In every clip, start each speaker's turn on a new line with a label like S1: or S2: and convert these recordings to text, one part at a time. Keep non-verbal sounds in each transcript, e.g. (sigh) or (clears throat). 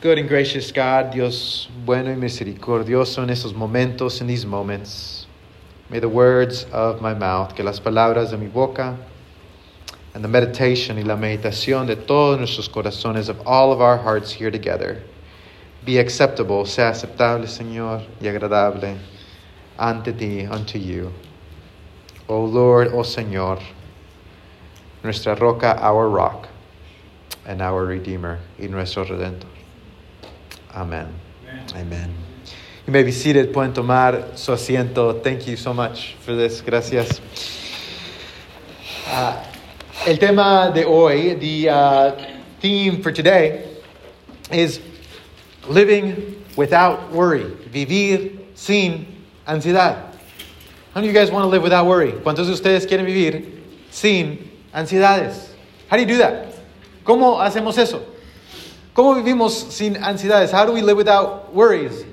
S1: Good and gracious God, Dios bueno y misericordioso en estos momentos, in these moments. May the words of my mouth, que las palabras de mi boca, and the meditation y la meditación de todos nuestros corazones, of all of our hearts here together, be acceptable, sea aceptable, Señor, y agradable ante ti, unto you. O Lord, O Señor, nuestra roca, our rock, and our Redeemer, y nuestro Redentor. Amen. Amen. You may be seated. Pueden tomar su asiento. Thank you so much for this. Gracias. Uh, el tema de hoy, the uh, theme for today, is living without worry. Vivir sin ansiedad. How of you guys want to live without worry? ¿Cuántos de ustedes quieren vivir sin ansiedades? How do you do that? ¿Cómo hacemos eso? ¿Cómo vivimos sin ansiedades? How do we live without worries?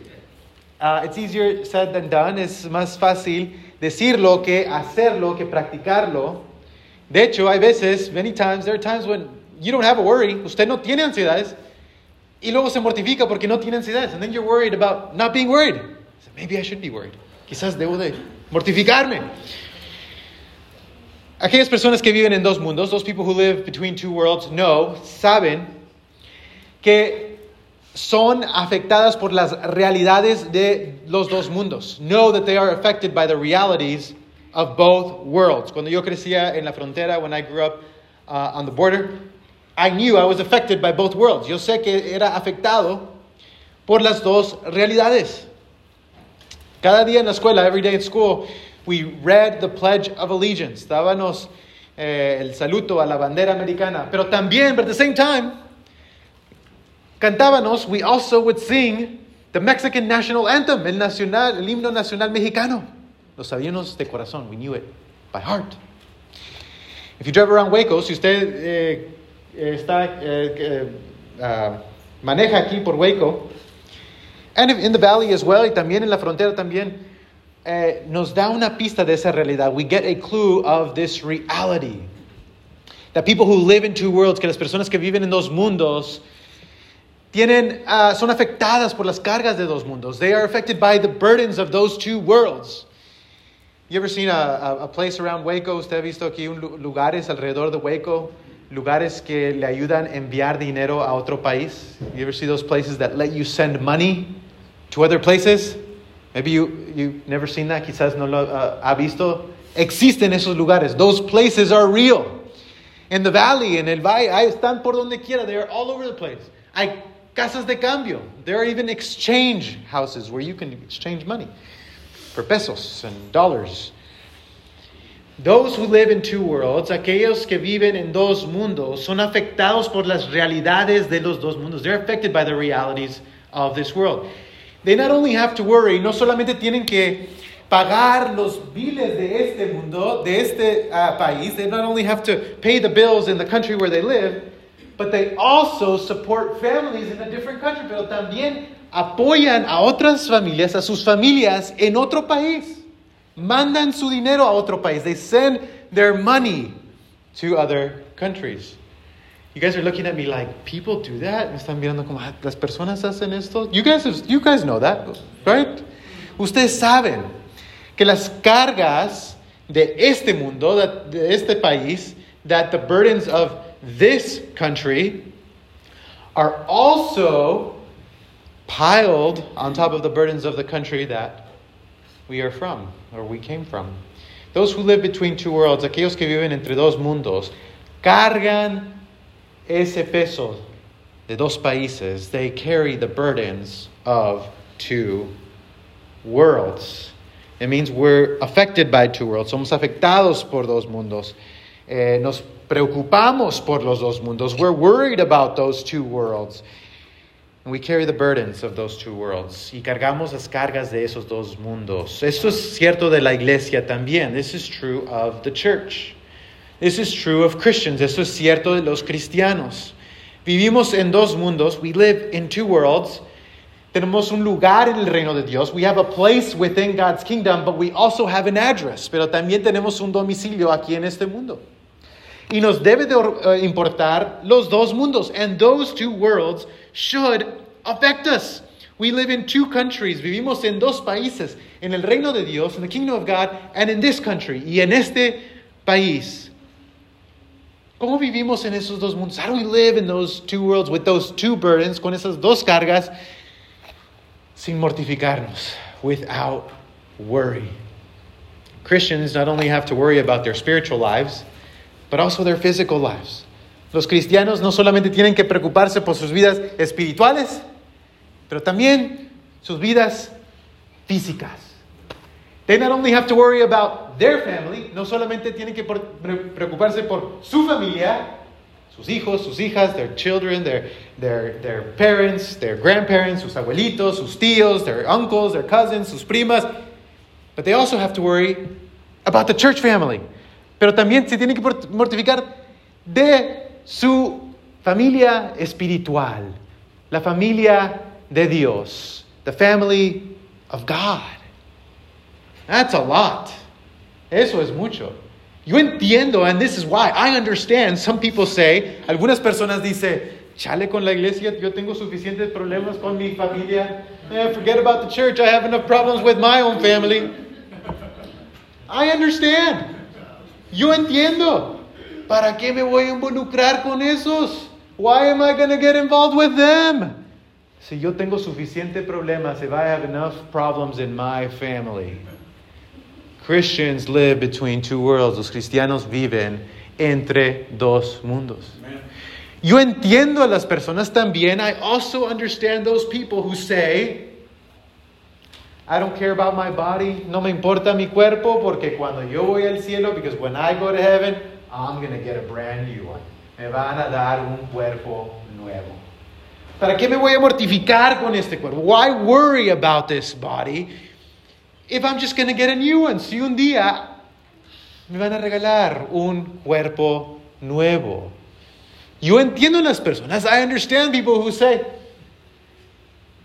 S1: Uh, it's easier said than done. Es más fácil decirlo que hacerlo, que practicarlo. De hecho, hay veces, many times, there are times when you don't have a worry. Usted no tiene ansiedades. Y luego se mortifica porque no tiene ansiedades. And then you're worried about not being worried. So maybe I should be worried. Quizás debo de mortificarme. Aquellas personas que viven en dos mundos, those people who live between two worlds, know, saben que son afectadas por las realidades de los dos mundos. Know that they are affected by the realities of both worlds. Cuando yo crecía en la frontera, when I grew up uh, on the border, I knew I was affected by both worlds. Yo sé que era afectado por las dos realidades. Cada día en la escuela, every day at school, we read the Pledge of Allegiance. Dábamos eh, el saludo a la bandera americana. Pero también, but at the same time, cantábamos, we also would sing the Mexican national anthem, el, nacional, el himno nacional mexicano. Lo sabíamos de corazón. We knew it by heart. If you drive around Waco, si usted eh, está, eh, uh, maneja aquí por Waco, and in the valley as well, y también en la frontera también, eh, nos da una pista de esa realidad. We get a clue of this reality. That people who live in two worlds, que las personas que viven en dos mundos, tienen, uh, son afectadas por las cargas de dos mundos. They are affected by the burdens of those two worlds. You ever seen a, a, a place around Waco? ¿Usted ha visto aquí un, lugares alrededor de Waco? Lugares que le ayudan a enviar dinero a otro país? You ever see those places that let you send money to other places? Maybe you, you've never seen that, quizás no lo uh, ha visto. Existen esos lugares. Those places are real. In the valley, en el valle, están por donde quiera. They are all over the place. Hay casas de cambio. There are even exchange houses where you can exchange money for pesos and dollars. Those who live in two worlds, aquellos que viven en dos mundos, son afectados por las realidades de los dos mundos. They're affected by the realities of this world. They not only have to worry, no solamente tienen que pagar los biles de este mundo, de este uh, país. They not only have to pay the bills in the country where they live, but they also support families in a different country, pero también apoyan a otras familias, a sus familias en otro país. Mandan su dinero a otro país. They send their money to other countries. You guys are looking at me like, people do that? Me están mirando como, ah, las personas hacen esto. You guys, you guys know that, right? Ustedes saben que las cargas de este mundo, de este país, that the burdens of this country are also piled on top of the burdens of the country that we are from, or we came from. Those who live between two worlds, aquellos que viven entre dos mundos, cargan ese peso de dos países. They carry the burdens of two worlds. It means we're affected by two worlds. Somos afectados por dos mundos. Eh, nos preocupamos por los dos mundos. We're worried about those two worlds. And we carry the burdens of those two worlds. Y cargamos las cargas de esos dos mundos. Esto es cierto de la iglesia también. This is true of the church. This is true of Christians. Esto es cierto de los cristianos. Vivimos en dos mundos. We live in two worlds. Tenemos un lugar en el reino de Dios. We have a place within God's kingdom, but we also have an address. Pero también tenemos un domicilio aquí en este mundo. Y nos debe de eh, importar los dos mundos. And those two worlds should affect us. We live in two countries, vivimos en dos países, en el reino de Dios, in the kingdom of God, and in this country, y en este país. ¿Cómo vivimos en esos dos mundos? How do we live in those two worlds with those two burdens, con esas dos cargas, sin mortificarnos, without worry? Christians not only have to worry about their spiritual lives, but also their physical lives. Los cristianos no solamente tienen que preocuparse por sus vidas espirituales, pero también sus vidas físicas. They not only have to worry about their family, no solamente tienen que preocuparse por su familia, sus hijos, sus hijas, their children, their, their, their parents, their grandparents, sus abuelitos, sus tíos, their uncles, their cousins, sus primas, but they also have to worry about the church family. Pero también se tiene que mortificar de su familia espiritual, la familia de Dios, the family of God. That's a lot. Eso es mucho. Yo entiendo, and this is why I understand. Some people say, algunas personas dicen, chale con la iglesia, yo tengo suficientes problemas con mi familia. Eh, forget about the church, I have enough problems with my own family. I understand. Yo entiendo. ¿Para qué me voy a involucrar con esos? Why am I going to get involved with them? Si yo tengo suficiente problemas, if I have enough problems in my family. Christians live between two worlds. Los cristianos viven entre dos mundos. Yo entiendo a las personas también. I also understand those people who say, I don't care about my body. No me importa mi cuerpo porque cuando yo voy al cielo, because when I go to heaven, I'm going to get a brand new one. Me van a dar un cuerpo nuevo. ¿Para qué me voy a mortificar con este cuerpo? Why worry about this body if I'm just going to get a new one? Si un día me van a regalar un cuerpo nuevo. Yo entiendo las personas. I understand people who say,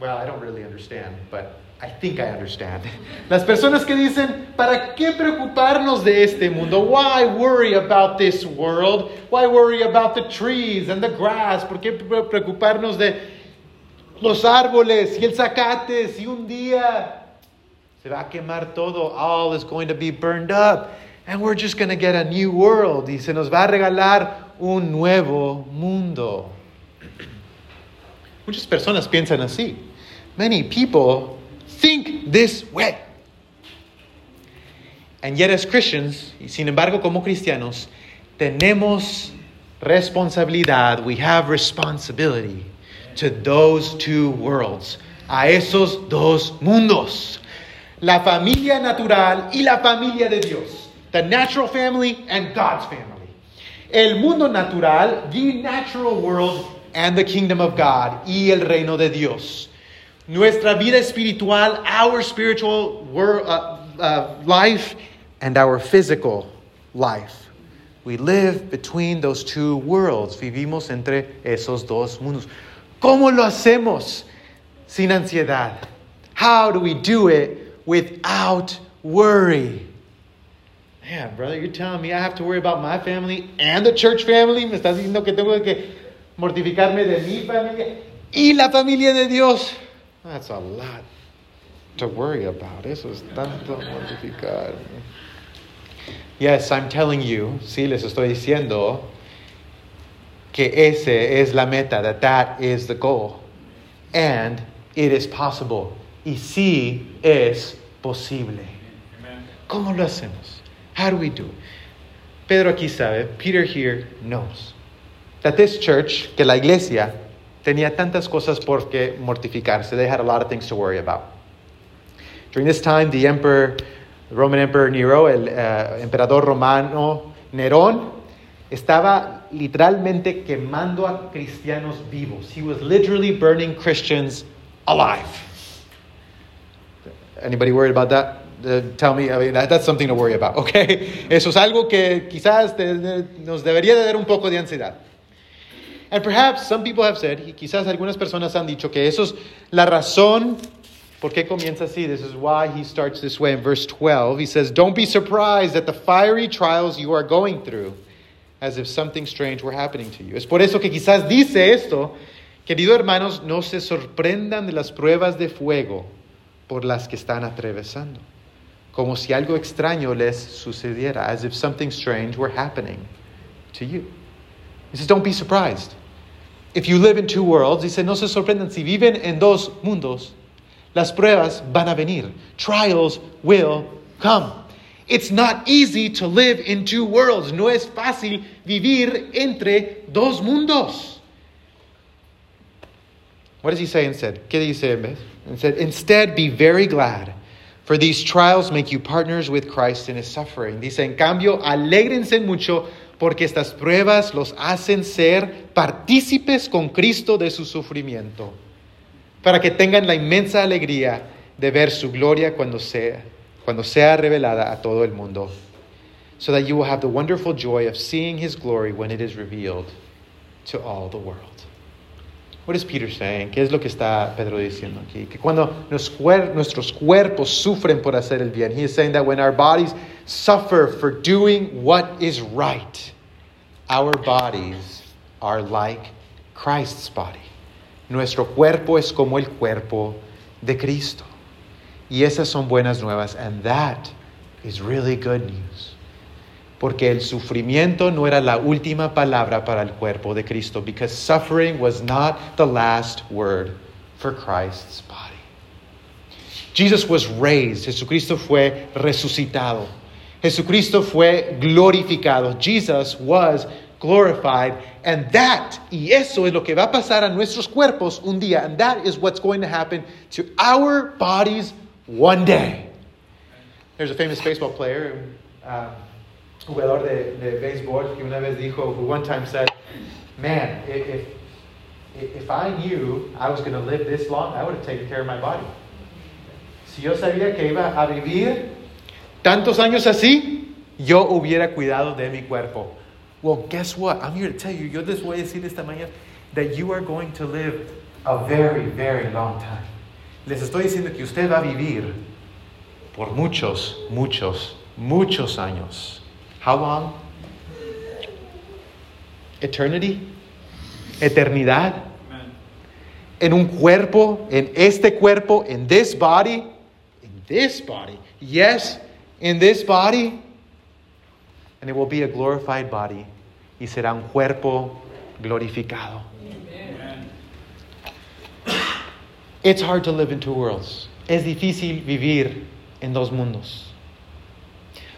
S1: well, I don't really understand, but I think I understand. Las personas que dicen, ¿para qué preocuparnos de este mundo? Why worry about this world? Why worry about the trees and the grass? ¿Por qué preocuparnos de los árboles y el zacate si un día se va a quemar todo? All is going to be burned up. And we're just going to get a new world. Y se nos va a regalar un nuevo mundo. (clears throat) Muchas personas piensan así. Many people think this way. And yet as Christians, y sin embargo como cristianos, tenemos responsabilidad, we have responsibility to those two worlds, a esos dos mundos, la familia natural y la familia de Dios, the natural family and God's family. El mundo natural, the natural world, and the kingdom of God, y el reino de Dios nuestra vida espiritual, our spiritual uh, uh, life, and our physical life. We live between those two worlds. Vivimos entre esos dos mundos. ¿Cómo lo hacemos sin ansiedad? How do we do it without worry? Man, brother, you're telling me I have to worry about my family and the church family. Me estás diciendo que tengo que mortificarme de mi familia y la familia de Dios. That's a lot to worry about. Eso es tanto mortificar. Yes, I'm telling you, sí, les estoy diciendo que ese es la meta, that that is the goal. And it is possible. Y sí es posible. ¿Cómo lo hacemos? How do we do it? Pedro aquí sabe, Peter here knows that this church, que la iglesia, tenía tantas cosas por que mortificarse. They had a lot of things to worry about. During this time, the emperor, the Roman Emperor Nero, el uh, emperador romano Nerón, estaba literalmente quemando a cristianos vivos. He was literally burning Christians alive. Anybody worried about that? Uh, tell me, I mean, that, that's something to worry about, (laughs) okay? Eso es algo que quizás nos debería de dar un poco de ansiedad. And perhaps some people have said, y quizás algunas personas han dicho que eso es la razón por qué comienza así. This is why he starts this way in verse 12. He says, Don't be surprised at the fiery trials you are going through, as if something strange were happening to you. Es por eso que quizás dice esto, Queridos hermanos, no se sorprendan de las pruebas de fuego por las que están atravesando, como si algo extraño les sucediera, as if something strange were happening to you. He says, don't be surprised. If you live in two worlds, dice, no se sorprendan si viven en dos mundos, las pruebas van a venir. Trials will come. It's not easy to live in two worlds. No es fácil vivir entre dos mundos. What does he say instead? ¿Qué dice? Instead, instead, be very glad, for these trials make you partners with Christ in his suffering. Dice, en cambio, alégrense mucho porque estas pruebas los hacen ser partícipes con Cristo de su sufrimiento, para que tengan la inmensa alegría de ver su gloria cuando sea, cuando sea revelada a todo el mundo, so that you will have the wonderful joy of seeing his glory when it is revealed to all the world. What is Peter saying? ¿Qué es lo que está Pedro diciendo aquí? Que cuando nuestros cuerpos sufren por hacer el bien, he is saying that when our bodies suffer for doing what is right, our bodies are like Christ's body. Nuestro cuerpo es como el cuerpo de Cristo. Y esas son buenas nuevas, and that is really good news porque el sufrimiento no era la última palabra para el cuerpo de Cristo, because suffering was not the last word for Christ's body. Jesus was raised, Jesucristo fue resucitado. Jesucristo fue glorificado. Jesus was glorified. And that, y eso es lo que va a pasar a nuestros cuerpos un día. And that is what's going to happen to our bodies one day. There's a famous baseball player. Uh, jugador de, de que una vez dijo, who one time said, man, if, if I knew I was going to live this long, I would have taken care of my body. Si yo sabía que iba a vivir tantos años así, yo hubiera cuidado de mi cuerpo. Well, guess what? I'm here to tell you, yo les voy a decir esta mañana, that you are going to live a very, very long time. Les estoy diciendo que usted va a vivir por muchos, muchos, muchos años. How long? Eternity. Eternidad. En un cuerpo, en este cuerpo, in this body, in this body. Yes, in this body. And it will be a glorified body. Y será un cuerpo glorificado. It's hard to live in two worlds. Es difícil vivir en dos mundos.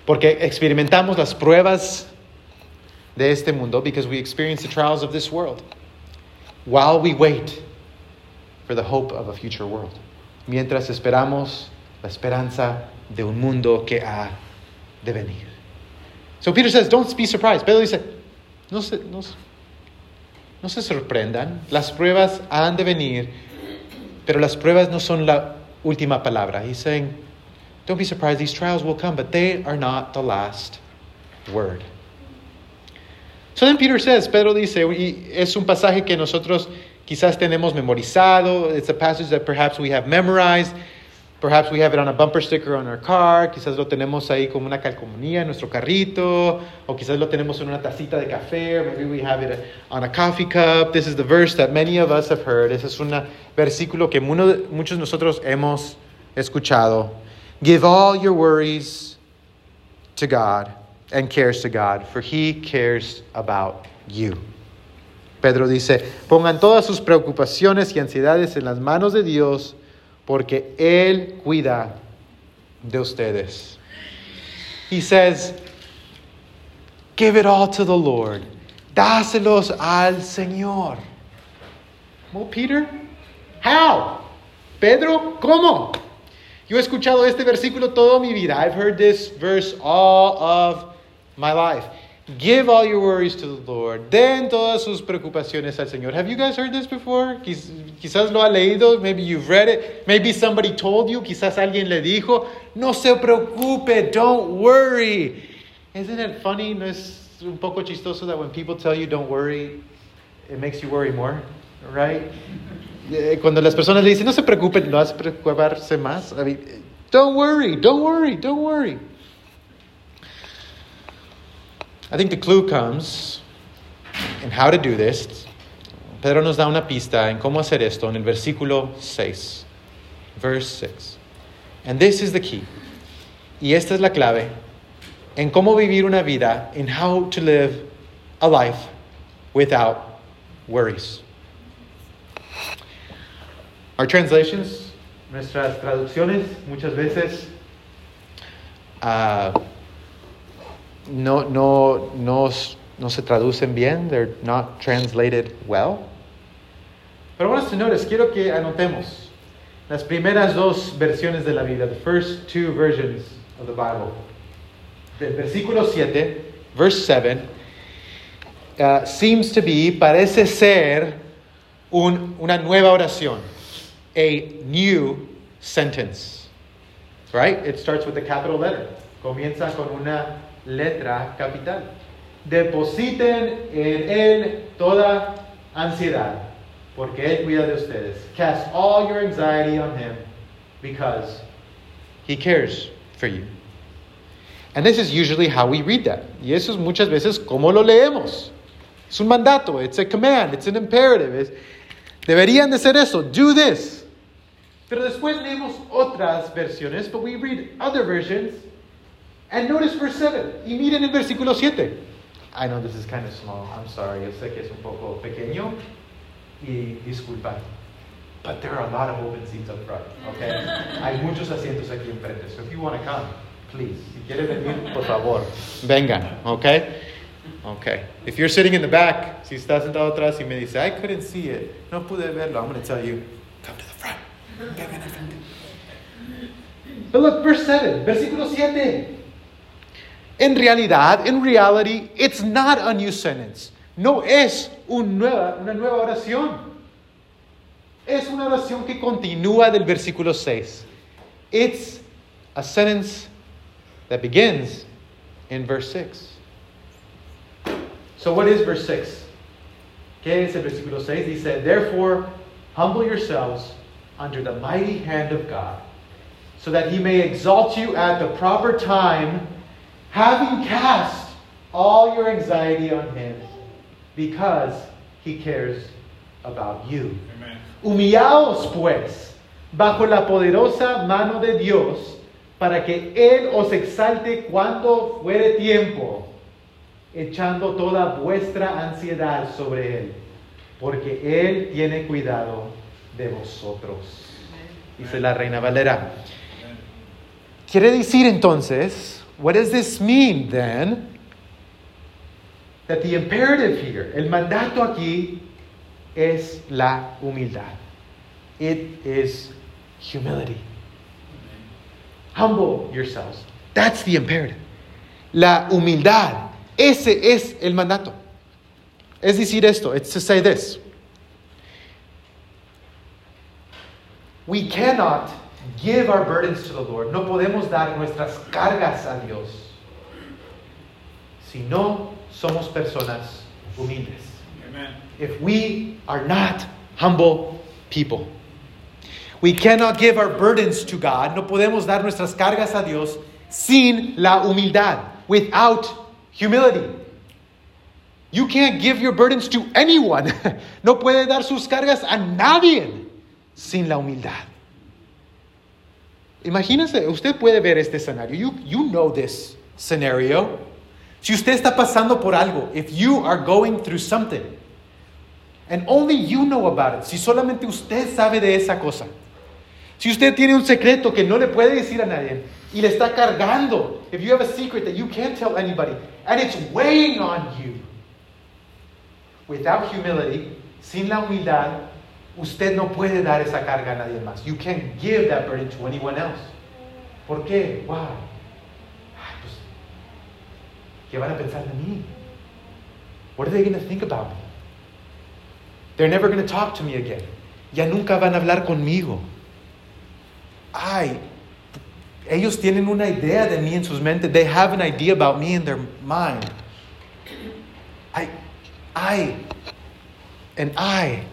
S1: Porque experimentamos las pruebas de este mundo because we experience the trials of this world while we wait for the hope of a future world. Mientras esperamos la esperanza de un mundo que ha de venir. So Peter says, don't be surprised. Pedro dice, no se, no, no se sorprendan, las pruebas han de venir, pero las pruebas no son la última palabra. He's saying, don't be surprised, these trials will come, but they are not the last word. So then Peter says, Pedro dice, y es un pasaje que nosotros quizás tenemos memorizado, it's a passage that perhaps we have memorized, perhaps we have it on a bumper sticker on our car, quizás lo tenemos ahí como una calcomanía en nuestro carrito, o quizás lo tenemos en una tacita de café, maybe we have it on a coffee cup. This is the verse that many of us have heard. Ese es un versículo que muchos de nosotros hemos escuchado. Give all your worries to God and cares to God, for He cares about you. Pedro dice, pongan todas sus preocupaciones y ansiedades en las manos de Dios, porque Él cuida de ustedes. He says, give it all to the Lord. Dáselos al Señor. Well, Peter, how? Pedro, ¿cómo? Yo he escuchado este versículo toda mi vida. I've heard this verse all of my life. Give all your worries to the Lord. Den todas sus preocupaciones al Señor. Have you guys heard this before? Quizás lo ha leído. Maybe you've read it. Maybe somebody told you. Quizás alguien le dijo. No se preocupe. Don't worry. Isn't it funny? ¿No es un poco chistoso that when people tell you don't worry, it makes you worry more? Right? Eh, cuando las personas le dicen, no se preocupen, no hace preocuparse más. I mean, don't worry, don't worry, don't worry. I think the clue comes in how to do this. Pedro nos da una pista en cómo hacer esto en el versículo 6. Verse 6. And this is the key. Y esta es la clave en cómo vivir una vida, in how to live a life without worries. Our translations, nuestras traducciones, muchas veces uh, no, no, no, no se traducen bien, they're not translated well. Pero bueno, señores, quiero que anotemos las primeras dos versiones de la Biblia, the first two versions of the Bible. Versículo 7, verse 7, uh, seems to be, parece ser un, una nueva oración, a new sentence. Right? It starts with a capital letter. Comienza con una letra capital. Depositen en Él toda ansiedad, porque Él cuida de ustedes. Cast all your anxiety on Him, because He cares for you. And this is usually how we read that. Y eso es muchas veces como lo leemos. Es un mandato, it's a command, it's an imperative. Es, deberían de ser eso, do this. Pero después leemos otras versiones, but we read other versions. And notice verse 7. Y miren el versículo 7. I know this is kind of small. I'm sorry. Yo sé que es un poco pequeño. Y disculpa. But there are a lot of open seats up front. Okay? (laughs) Hay muchos asientos aquí enfrente. So if you want to come, please. Si quiere venir, por favor, vengan. Okay? Okay. If you're sitting in the back, si estás sentado atrás y me dice, I couldn't see it, no pude verlo, I'm going to tell you, come to the front. Vengan al frente. But look, verse 7, versículo 7. En realidad, in reality, it's not a new sentence. No es un nueva, una nueva oración. Es una oración que continúa del versículo 6. It's a sentence that begins in verse 6. So what is verse 6? ¿Qué es el versículo 6? Dice, Therefore, humble yourselves under the mighty hand of God, so that he may exalt you at the proper time, having cast all your anxiety on him, because he cares about you.
S2: Amen.
S1: Humillaos, pues, bajo la poderosa mano de Dios, para que Él os exalte cuando fuere tiempo, echando toda vuestra ansiedad sobre Él, porque Él tiene cuidado de vosotros. Dice la Reina Valera. Quiere decir entonces, what does this mean then? That the imperative here, el mandato aquí, es la humildad. It is humility. Humble yourselves. That's the imperative. La humildad. Ese es el mandato. Es decir esto. It's to say this. We cannot give our burdens to the Lord. No podemos dar nuestras cargas a Dios si no somos personas humildes.
S2: Amen.
S1: if we are not humble people. We cannot give our burdens to God. No podemos dar nuestras cargas a Dios sin la humildad, without humility. You can't give your burdens to anyone. (laughs) No puede dar sus cargas a nadie sin la humildad. Imagínense, usted puede ver este escenario. You, you know this scenario. Si usted está pasando por algo, if you are going through something, and only you know about it, si solamente usted sabe de esa cosa, si usted tiene un secreto que no le puede decir a nadie y le está cargando, if you have a secret that you can't tell anybody, and it's weighing on you, without humility, sin la humildad, usted no puede dar esa carga a nadie más. You can't give that burden to anyone else. ¿Por qué? Why? Ay, pues, ¿Qué van a pensar de mí? What are they going to think about me? They're never going to talk to me again. Ya nunca van a hablar conmigo. Ay, ellos tienen una idea de mí en sus mentes. They have an idea about me in their mind. I, I, and I,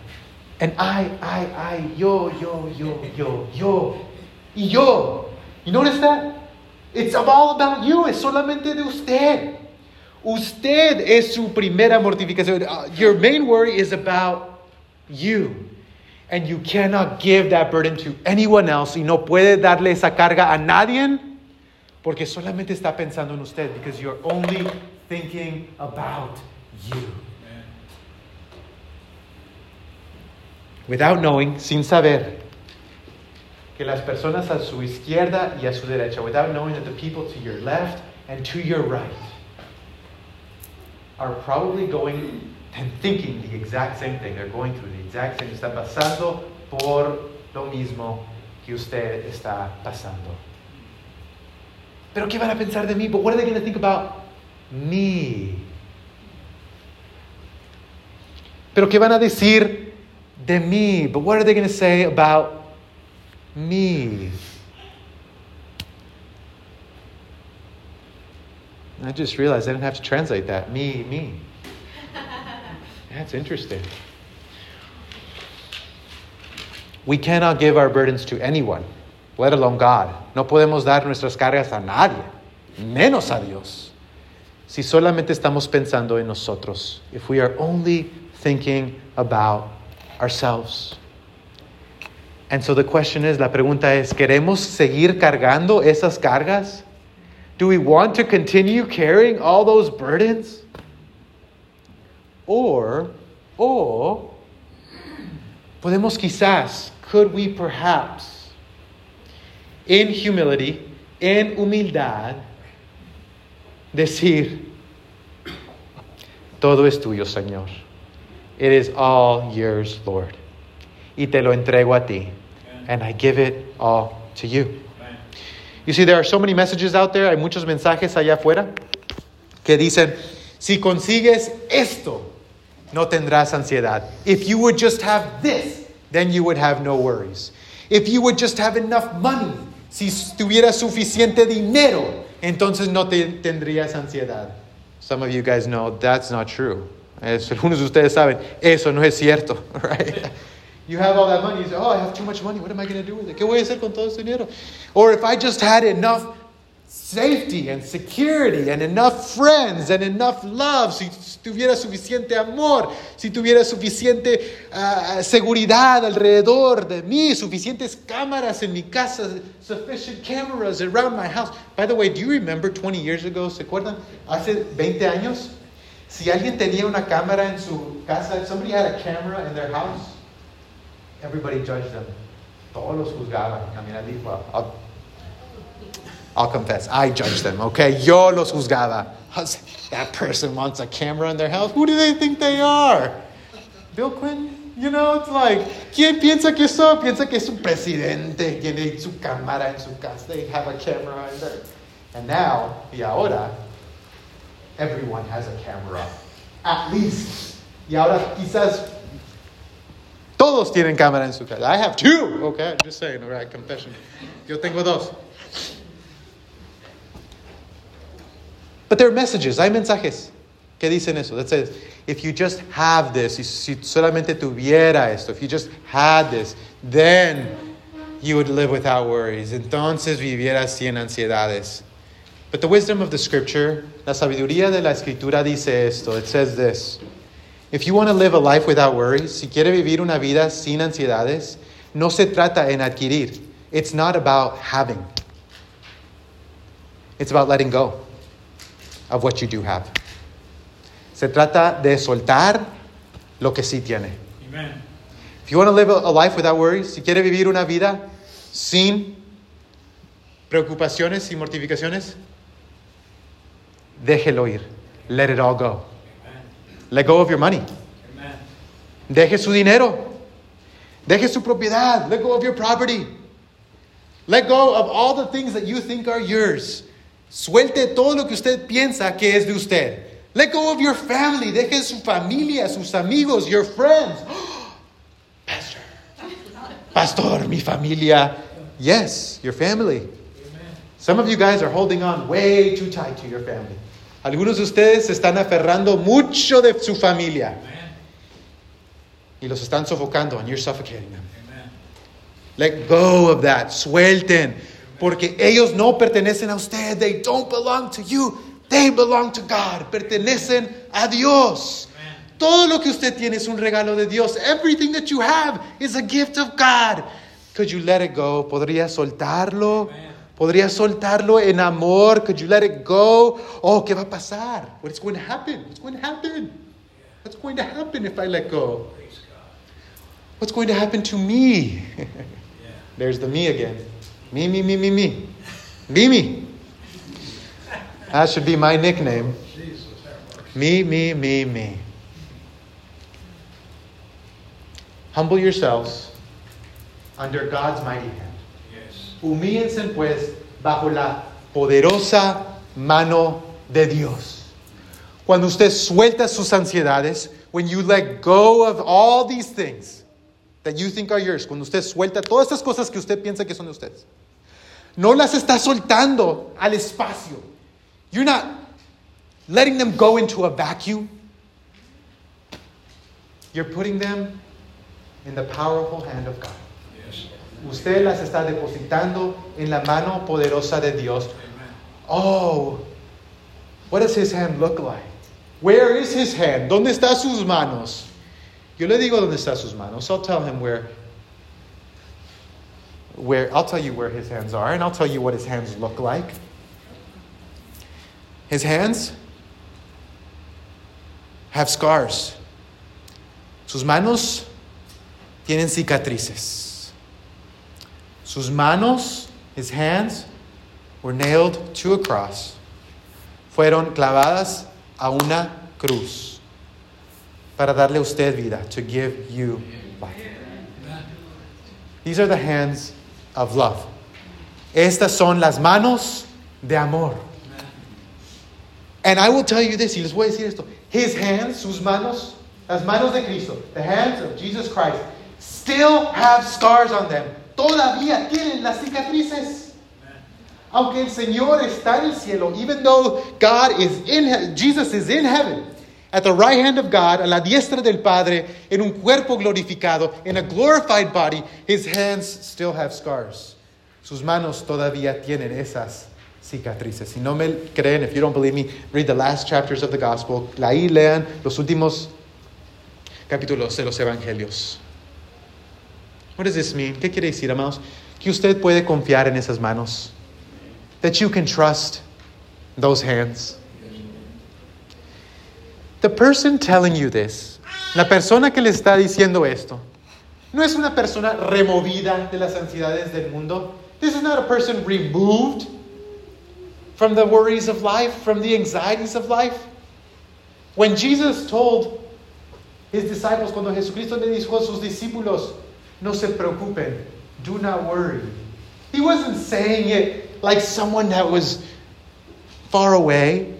S1: and I, I, I, yo, yo, yo, yo, yo, y yo. You notice that? It's all about you. Es solamente de usted. Usted es su primera mortificación. Uh, Your main worry is about you. And you cannot give that burden to anyone else y no puede darle esa carga a nadie porque solamente está pensando en usted because you're only thinking about you. Without knowing, sin saber, que las personas a su izquierda y a su derecha, without knowing that the people to your left and to your right are probably going and thinking the exact same thing. They're going through the exact same. Está pasando por lo mismo que usted está pasando. Pero ¿qué van a pensar de mí? But what are they going to think about me? Pero ¿qué van a decir de me. But what are they going to say about me? I just realized I didn't have to translate that. Me, me. That's interesting. We cannot give our burdens to anyone, let alone God. No podemos dar nuestras cargas a nadie, menos a Dios. Si solamente estamos pensando en nosotros, if we are only thinking about ourselves. And so the question is, la pregunta es, ¿queremos seguir cargando esas cargas? Do we want to continue carrying all those burdens? Or, or, podemos quizás, could we perhaps, in humility, en humildad, decir, todo es tuyo, Señor. It is all yours, Lord. Y te lo entrego a ti. And I give it all to you. You see, there are so many messages out there, hay muchos mensajes allá afuera que dicen, si consigues esto, no tendrás ansiedad. If you would just have this, then you would have no worries. If you would just have enough money, si tuvieras suficiente dinero, entonces no te tendrías ansiedad. Some of you guys know that's not true. Algunos de ustedes saben, eso no es cierto, (laughs) right? You have all that money, you say, oh, I have too much money, what am I going to do with it? ¿Qué voy a hacer con todo ese dinero? Or if I just had enough safety and security and enough friends and enough love, si tuviera suficiente amor, si tuviera suficiente uh, seguridad alrededor de mí, suficientes cámaras en mi casa, sufficient cameras around my house. By the way, do you remember 20 years ago, ¿se acuerdan? Hace 20 años, si alguien tenía una cámara en su casa, if somebody had a camera in their house, everybody judged them. Todos los juzgaban. I mean, I dijo, I'll, I'll confess, I judged them, okay? Yo los juzgaba. That person wants a camera in their house. Who do they think they are? Bill Clinton? You know, it's like, ¿quién piensa que son? Piensa que es un presidente, tiene su cámara en su casa. They have a camera in there. And now, y ahora, everyone has a camera. At least. Y ahora quizás todos tienen cámara en su casa. I have two. Okay, I'm just saying, all right, confession. Yo tengo dos. But there are messages, hay mensajes que dicen eso. That says, if you just have this, si solamente tuviera esto, if you just had this, then you would live without worries. Entonces vivieras sin ansiedades. But the wisdom of the scripture, la sabiduría de la escritura dice esto. It says this. If you want to live a life without worries, si quiere vivir una vida sin ansiedades, no se trata en adquirir. It's not about having. It's about letting go of what you do have. Se trata de soltar lo que sí tiene.
S2: Amen.
S1: If you want to live a life without worries, si quiere vivir una vida sin preocupaciones y mortificaciones, déjelo ir. Let it all go. Let go of your money. Deje su dinero. Deje su propiedad. Let go of your property. Let go of all the things that you think are yours. Suelte todo lo que usted piensa que es de usted. Let go of your family. Deje su familia, sus amigos, your friends. (gasps) Pastor. Pastor, mi familia. Yes, your family. Some of you guys are holding on way too tight to your family. Algunos de ustedes se están aferrando mucho de su familia
S2: Amen.
S1: y los están sofocando and you're suffocating them.
S2: Amen.
S1: Let go of that. Suelten. Porque ellos no pertenecen a usted. They don't belong to you. They belong to God. Pertenecen a Dios.
S2: Amen.
S1: Todo lo que usted tiene es un regalo de Dios. Everything that you have is a gift of God. Could you let it go? ¿Podría soltarlo? ¿Podría soltarlo en amor? Could you let it go? Oh, ¿qué va a pasar? What's going to happen? What's going to happen? What's going to happen if I let go? What's going to happen to me? (laughs) There's the me again. Me, me, me, me, me. Me, me. That should be my nickname. Me, me, me, me. Humble yourselves under God's mighty hand. Humíllense pues bajo la poderosa mano de Dios. Cuando usted suelta sus ansiedades, when you let go of all these things that you think are yours, cuando usted suelta todas estas cosas que usted piensa que son de ustedes, no las está soltando al espacio. You're not letting them go into a vacuum. You're putting them in the powerful hand of God. Usted las está depositando en la mano poderosa de Dios. Oh, what does his hand look like? Where is his hand? ¿Dónde están sus manos? Yo le digo dónde están sus manos. I'll tell him where where I'll tell you where his hands are and I'll tell you what his hands look like. His hands have scars. Sus manos tienen cicatrices. Sus manos, his hands, were nailed to a cross. Fueron clavadas a una cruz para darle a usted vida, to give you life. These are the hands of love. Estas son las manos de amor. And I will tell you this, y les voy a decir esto. His hands, sus manos, las manos de Cristo, the hands of Jesus Christ, still have scars on them. Todavía tienen las cicatrices. Aunque el Señor está en el cielo, even though God is in Jesus is in heaven, at the right hand of God, a la diestra del Padre, en un cuerpo glorificado, in a glorified body, his hands still have scars. Sus manos todavía tienen esas cicatrices. Si no me creen, if you don't believe me, read the last chapters of the gospel. Ahí lean los últimos capítulos de los evangelios. What does this mean? ¿Qué quiere decir, amados? Que usted puede confiar en esas manos. That you can trust those hands. The person telling you this, la persona que le está diciendo esto, no es una persona removida de las ansiedades del mundo. This is not a person removed from the worries of life, from the anxieties of life. When Jesus told his disciples, cuando Jesucristo le dijo a sus discípulos, no se preocupen, do not worry. He wasn't saying it like someone that was far away,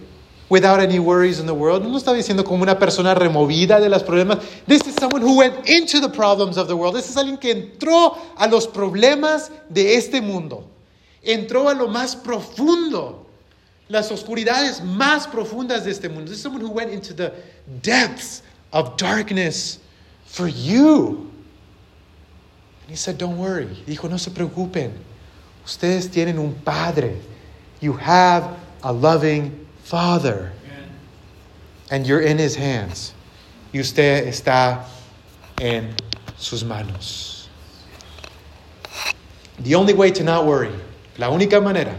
S1: without any worries in the world. No estaba diciendo como una persona removida de los problemas. This is someone who went into the problems of the world. This is alguien que entró a los problemas de este mundo. Entró a lo más profundo, las oscuridades más profundas de este mundo. This is someone who went into the depths of darkness for you. And he said, Don't worry. Dijo, no se preocupen. Ustedes tienen un padre. You have a loving father. And you're in his hands. Y usted está en sus manos. The only way to not worry, la única manera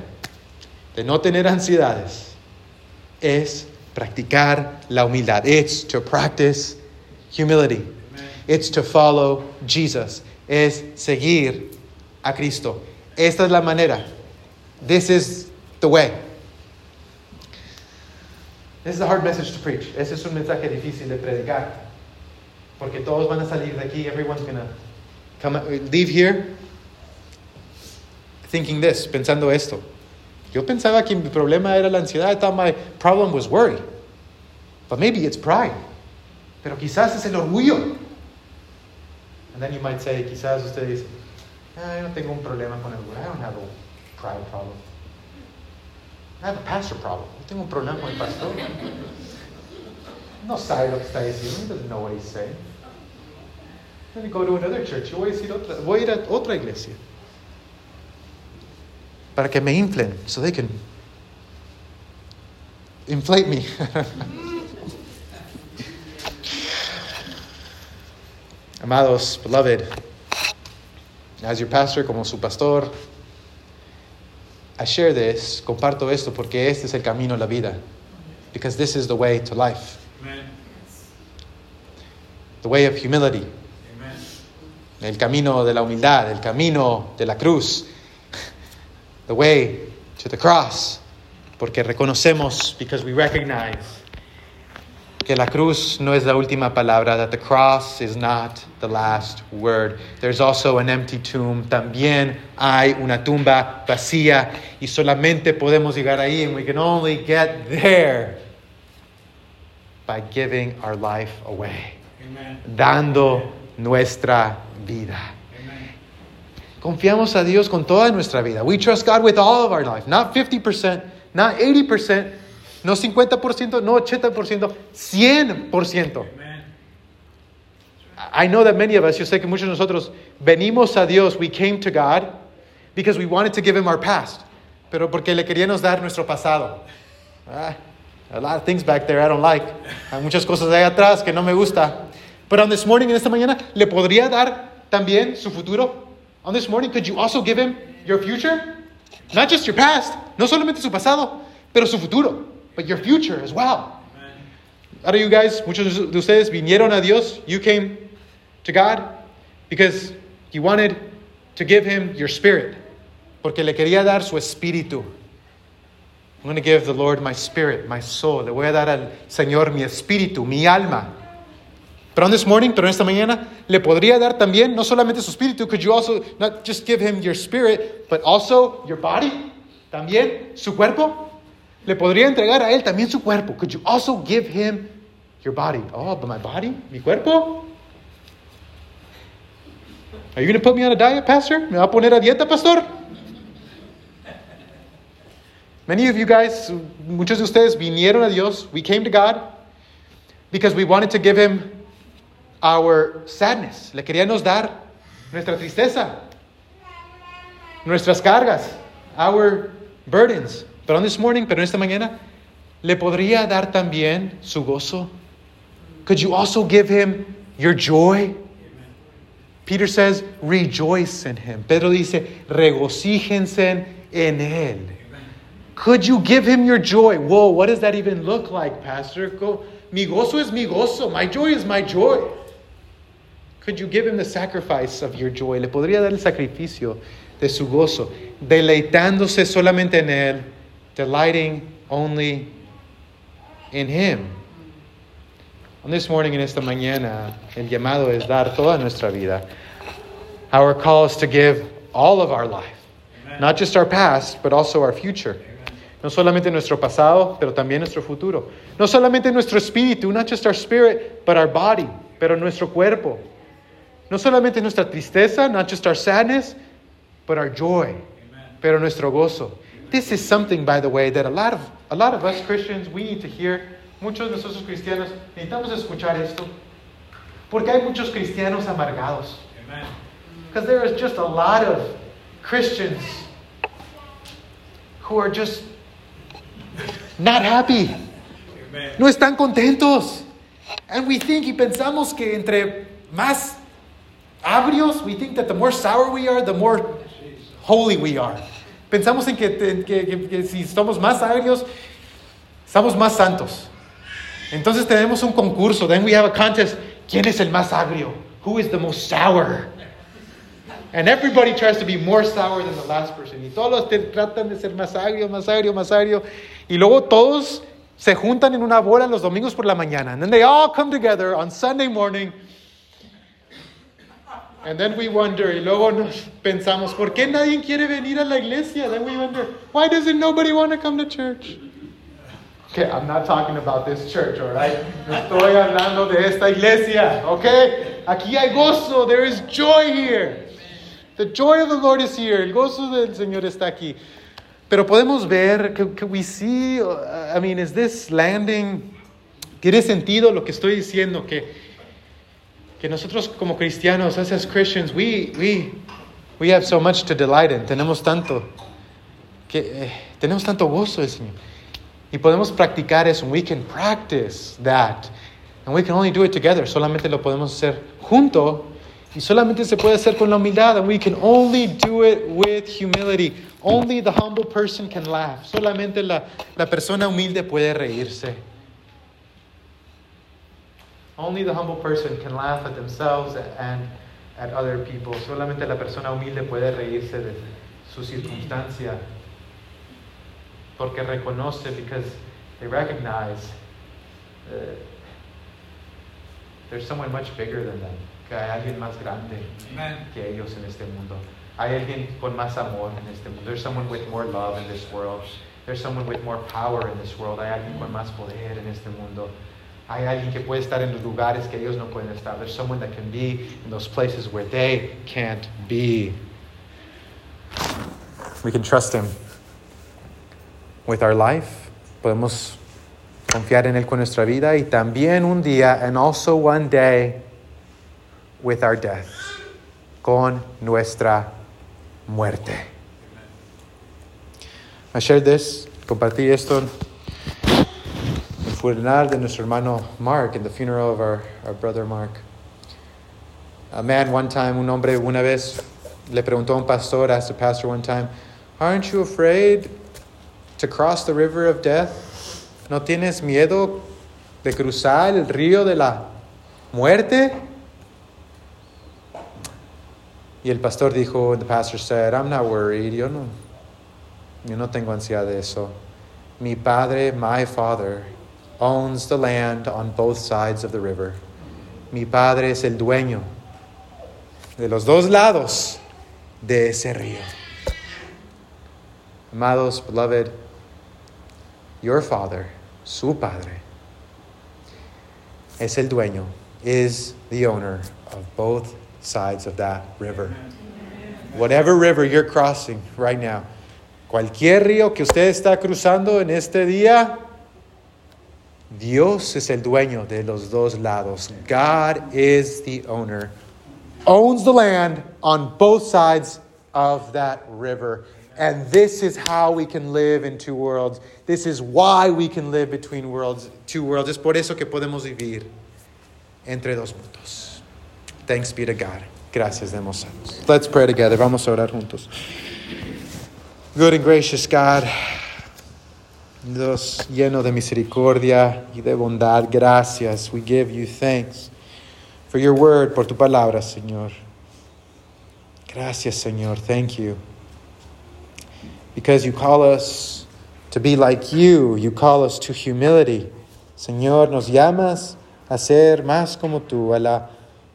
S1: de no tener ansiedades es practicar la humildad. It's to practice humility. It's to follow Jesus. Es seguir a Cristo. Esta es la manera. This is the way. This is a hard message to preach. Ese es un mensaje difícil de predicar. Porque todos van a salir de aquí. Everyone's going to come, leave here thinking this, pensando esto. Yo pensaba que mi problema era la ansiedad. I thought my problem was worry. But maybe it's pride. Pero quizás es el orgullo. And then you might say, quizás usted dice, ah, yo no tengo un problema con el. I don't have a pride problem. I have a pastor problem. Yo tengo un problema con el pastor. No sabe lo que está diciendo. He doesn't know what he's saying. Let me go to another church. Yo voy a, decir otra, voy a ir a otra iglesia. Para que me inflen, so they can inflate me. (laughs) Amados, beloved, as your pastor, como su pastor, I share this, comparto esto porque este es el camino a la vida. Because this is the way to life.
S2: Amen.
S1: The way of humility.
S2: Amen.
S1: El camino de la humildad, el camino de la cruz. The way to the cross. Porque reconocemos, because we recognize que la cruz no es la última palabra, that the cross is not the last word. There's also an empty tomb. También hay una tumba vacía y solamente podemos llegar ahí and we can only get there by giving our life away,
S2: Amen.
S1: dando nuestra vida.
S2: Amen.
S1: Confiamos a Dios con toda nuestra vida. We trust God with all of our life, not 50%, not 80%, no 50%, no 80%, 100%.
S2: Amen.
S1: I know that many of us, yo sé que muchos de nosotros venimos a Dios, we came to God because we wanted to give Him our past, pero porque le queríamos dar nuestro pasado. Ah, a lot of things back there I don't like. Hay muchas cosas ahí atrás que no me gusta. But on this morning, en esta mañana, ¿le podría dar también su futuro? On this morning, could you also give Him your future? Not just your past, no solamente su pasado, pero su futuro, but your future as well.
S2: Amen.
S1: Ahora you guys, muchos de ustedes vinieron a Dios, you came to God because you wanted to give him your spirit, porque le quería dar su espíritu. I'm going to give the Lord my spirit, my soul. Le voy a dar al Señor mi espíritu, mi alma. Pero on this morning, pero en esta mañana, le podría dar también no solamente su espíritu, could you also not just give him your spirit, but also your body? También su cuerpo. Le podría entregar a él también su cuerpo. Could you also give him your body? Oh, but my body? Mi cuerpo? Are you going to put me on a diet, pastor? ¿Me va a poner a dieta, pastor? Many of you guys, muchos de ustedes vinieron a Dios. We came to God because we wanted to give him our sadness. Le queríamos dar nuestra tristeza, nuestras cargas, our burdens. Pero on this morning, pero en esta mañana, le podría dar también su gozo. Could you also give him your joy? Peter says, rejoice in him. Pedro dice, regocíjense en él. Could you give him your joy? Whoa, what does that even look like, Pastor? Go, mi gozo es mi gozo. My joy is my joy. Could you give him the sacrifice of your joy? Le podría dar el sacrificio de su gozo, deleitándose solamente en él, delighting only in him. On this morning, en esta mañana, el llamado es dar toda nuestra vida. Our call is to give all of our life,
S2: Amen.
S1: not just our past, but also our future. No solamente nuestro pasado, pero también nuestro futuro. No solamente nuestro espíritu, not just our spirit, but our body, pero nuestro cuerpo. No solamente nuestra tristeza, not just our sadness, but our joy,
S2: Amen.
S1: pero nuestro gozo. This is something, by the way, that a lot of, a lot of us Christians, we need to hear. Muchos de nosotros cristianos necesitamos escuchar esto. Porque hay muchos cristianos amargados.
S2: Amen.
S1: Because there is just a lot of Christians who are just not happy.
S2: Amen.
S1: No están contentos. And we think y pensamos que entre más abrios, we think that the more sour we are, the more holy we are. Pensamos en que, si somos más agrios, estamos más santos. Entonces tenemos un concurso, then we have a contest. ¿Quién es el más agrio? Who is the most sour? And everybody tries to be more sour than the last person. Y todos te tratan de ser más agrio, más agrio, más agrio. Y luego todos se juntan en una bola los domingos por la mañana. And then they all come together on Sunday morning. And then we wonder, y luego nos pensamos, ¿por qué nadie quiere venir a la iglesia? Then we wonder, why doesn't nobody want to come to church? Okay, I'm not talking about this church, all right? No estoy hablando de esta iglesia, okay? Aquí hay gozo, there is joy here. The joy of the Lord is here. El gozo del Señor está aquí. Pero podemos ver, que, que we see, uh, I mean, is this landing? ¿Tiene sentido lo que estoy diciendo? Que, que nosotros como cristianos, us as Christians, we, we, we have so much to delight in. Tenemos tanto, que, eh, tenemos tanto gozo del Señor. Y podemos practicar eso. We can practice that. And we can only do it together. Solamente lo podemos hacer junto Y solamente se puede hacer con la humildad. And we can only do it with humility. Only the humble person can laugh. Solamente la, la persona humilde puede reírse. Only the humble person can laugh at themselves and at other people. Solamente la persona humilde puede reírse de su circunstancia. Porque reconoce, because they recognize uh, there's someone much bigger than them. Que hay alguien más grande
S2: Amen.
S1: que ellos en este mundo. Hay alguien con más amor en este mundo. There's someone with more love in this world. There's someone with more power in this world. Hay alguien con más poder en este mundo. Hay alguien que puede estar en los lugares que ellos no pueden estar. There's someone that can be in those places where they can't be. We can trust him with our life. Podemos confiar en él con nuestra vida y también un día and also one day with our death. Con nuestra muerte. I shared this, compartí esto funeral de nuestro hermano Mark, in the funeral of our, our brother Mark. A man one time, un hombre una vez le preguntó a un pastor, asked a pastor one time, Aren't you afraid to cross the river of death? ¿No tienes miedo de cruzar el río de la muerte? Y el pastor dijo, the pastor said, I'm not worried, yo no, yo no tengo ansiedad de eso. Mi padre, my father, owns the land on both sides of the river. Mi padre es el dueño de los dos lados de ese río. Amados, beloved, your father, su padre, es el dueño, is the owner of both sides of that river. Whatever river you're crossing right now, cualquier río que usted está cruzando en este día, Dios es el dueño de los dos lados. God is the owner, owns the land on both sides of that river. And this is how we can live in two worlds. This is why we can live between worlds, two worlds. Es por eso que podemos vivir entre dos mundos. Thanks be to God. Gracias demos. Let's pray together. Vamos a orar juntos. Good and gracious God, Dios lleno de misericordia y de bondad, gracias. We give you thanks for your word, por tu palabra, Señor. Gracias, Señor. Thank you. Because you call us to be like you, you call us to humility. Señor, nos llamas a ser más como tú, a la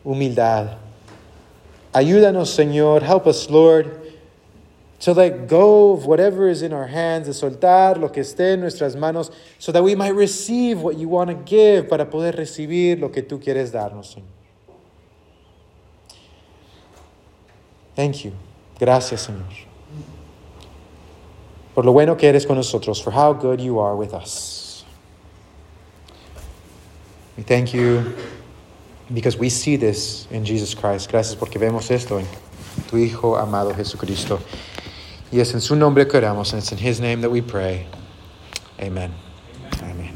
S1: humildad. Ayúdanos, Señor. Help us, Lord, to let go of whatever is in our hands, de soltar lo que esté en nuestras manos, so that we might receive what you want to give, para poder recibir lo que tú quieres darnos, Señor. Thank you. Gracias, Señor. Por lo bueno que eres con nosotros, for how good you are with us. We thank you because we see this in Jesus Christ. Gracias porque vemos esto en tu Hijo amado Jesucristo. Y es en su nombre que oramos, and it's in his name that we pray. Amen. Amen.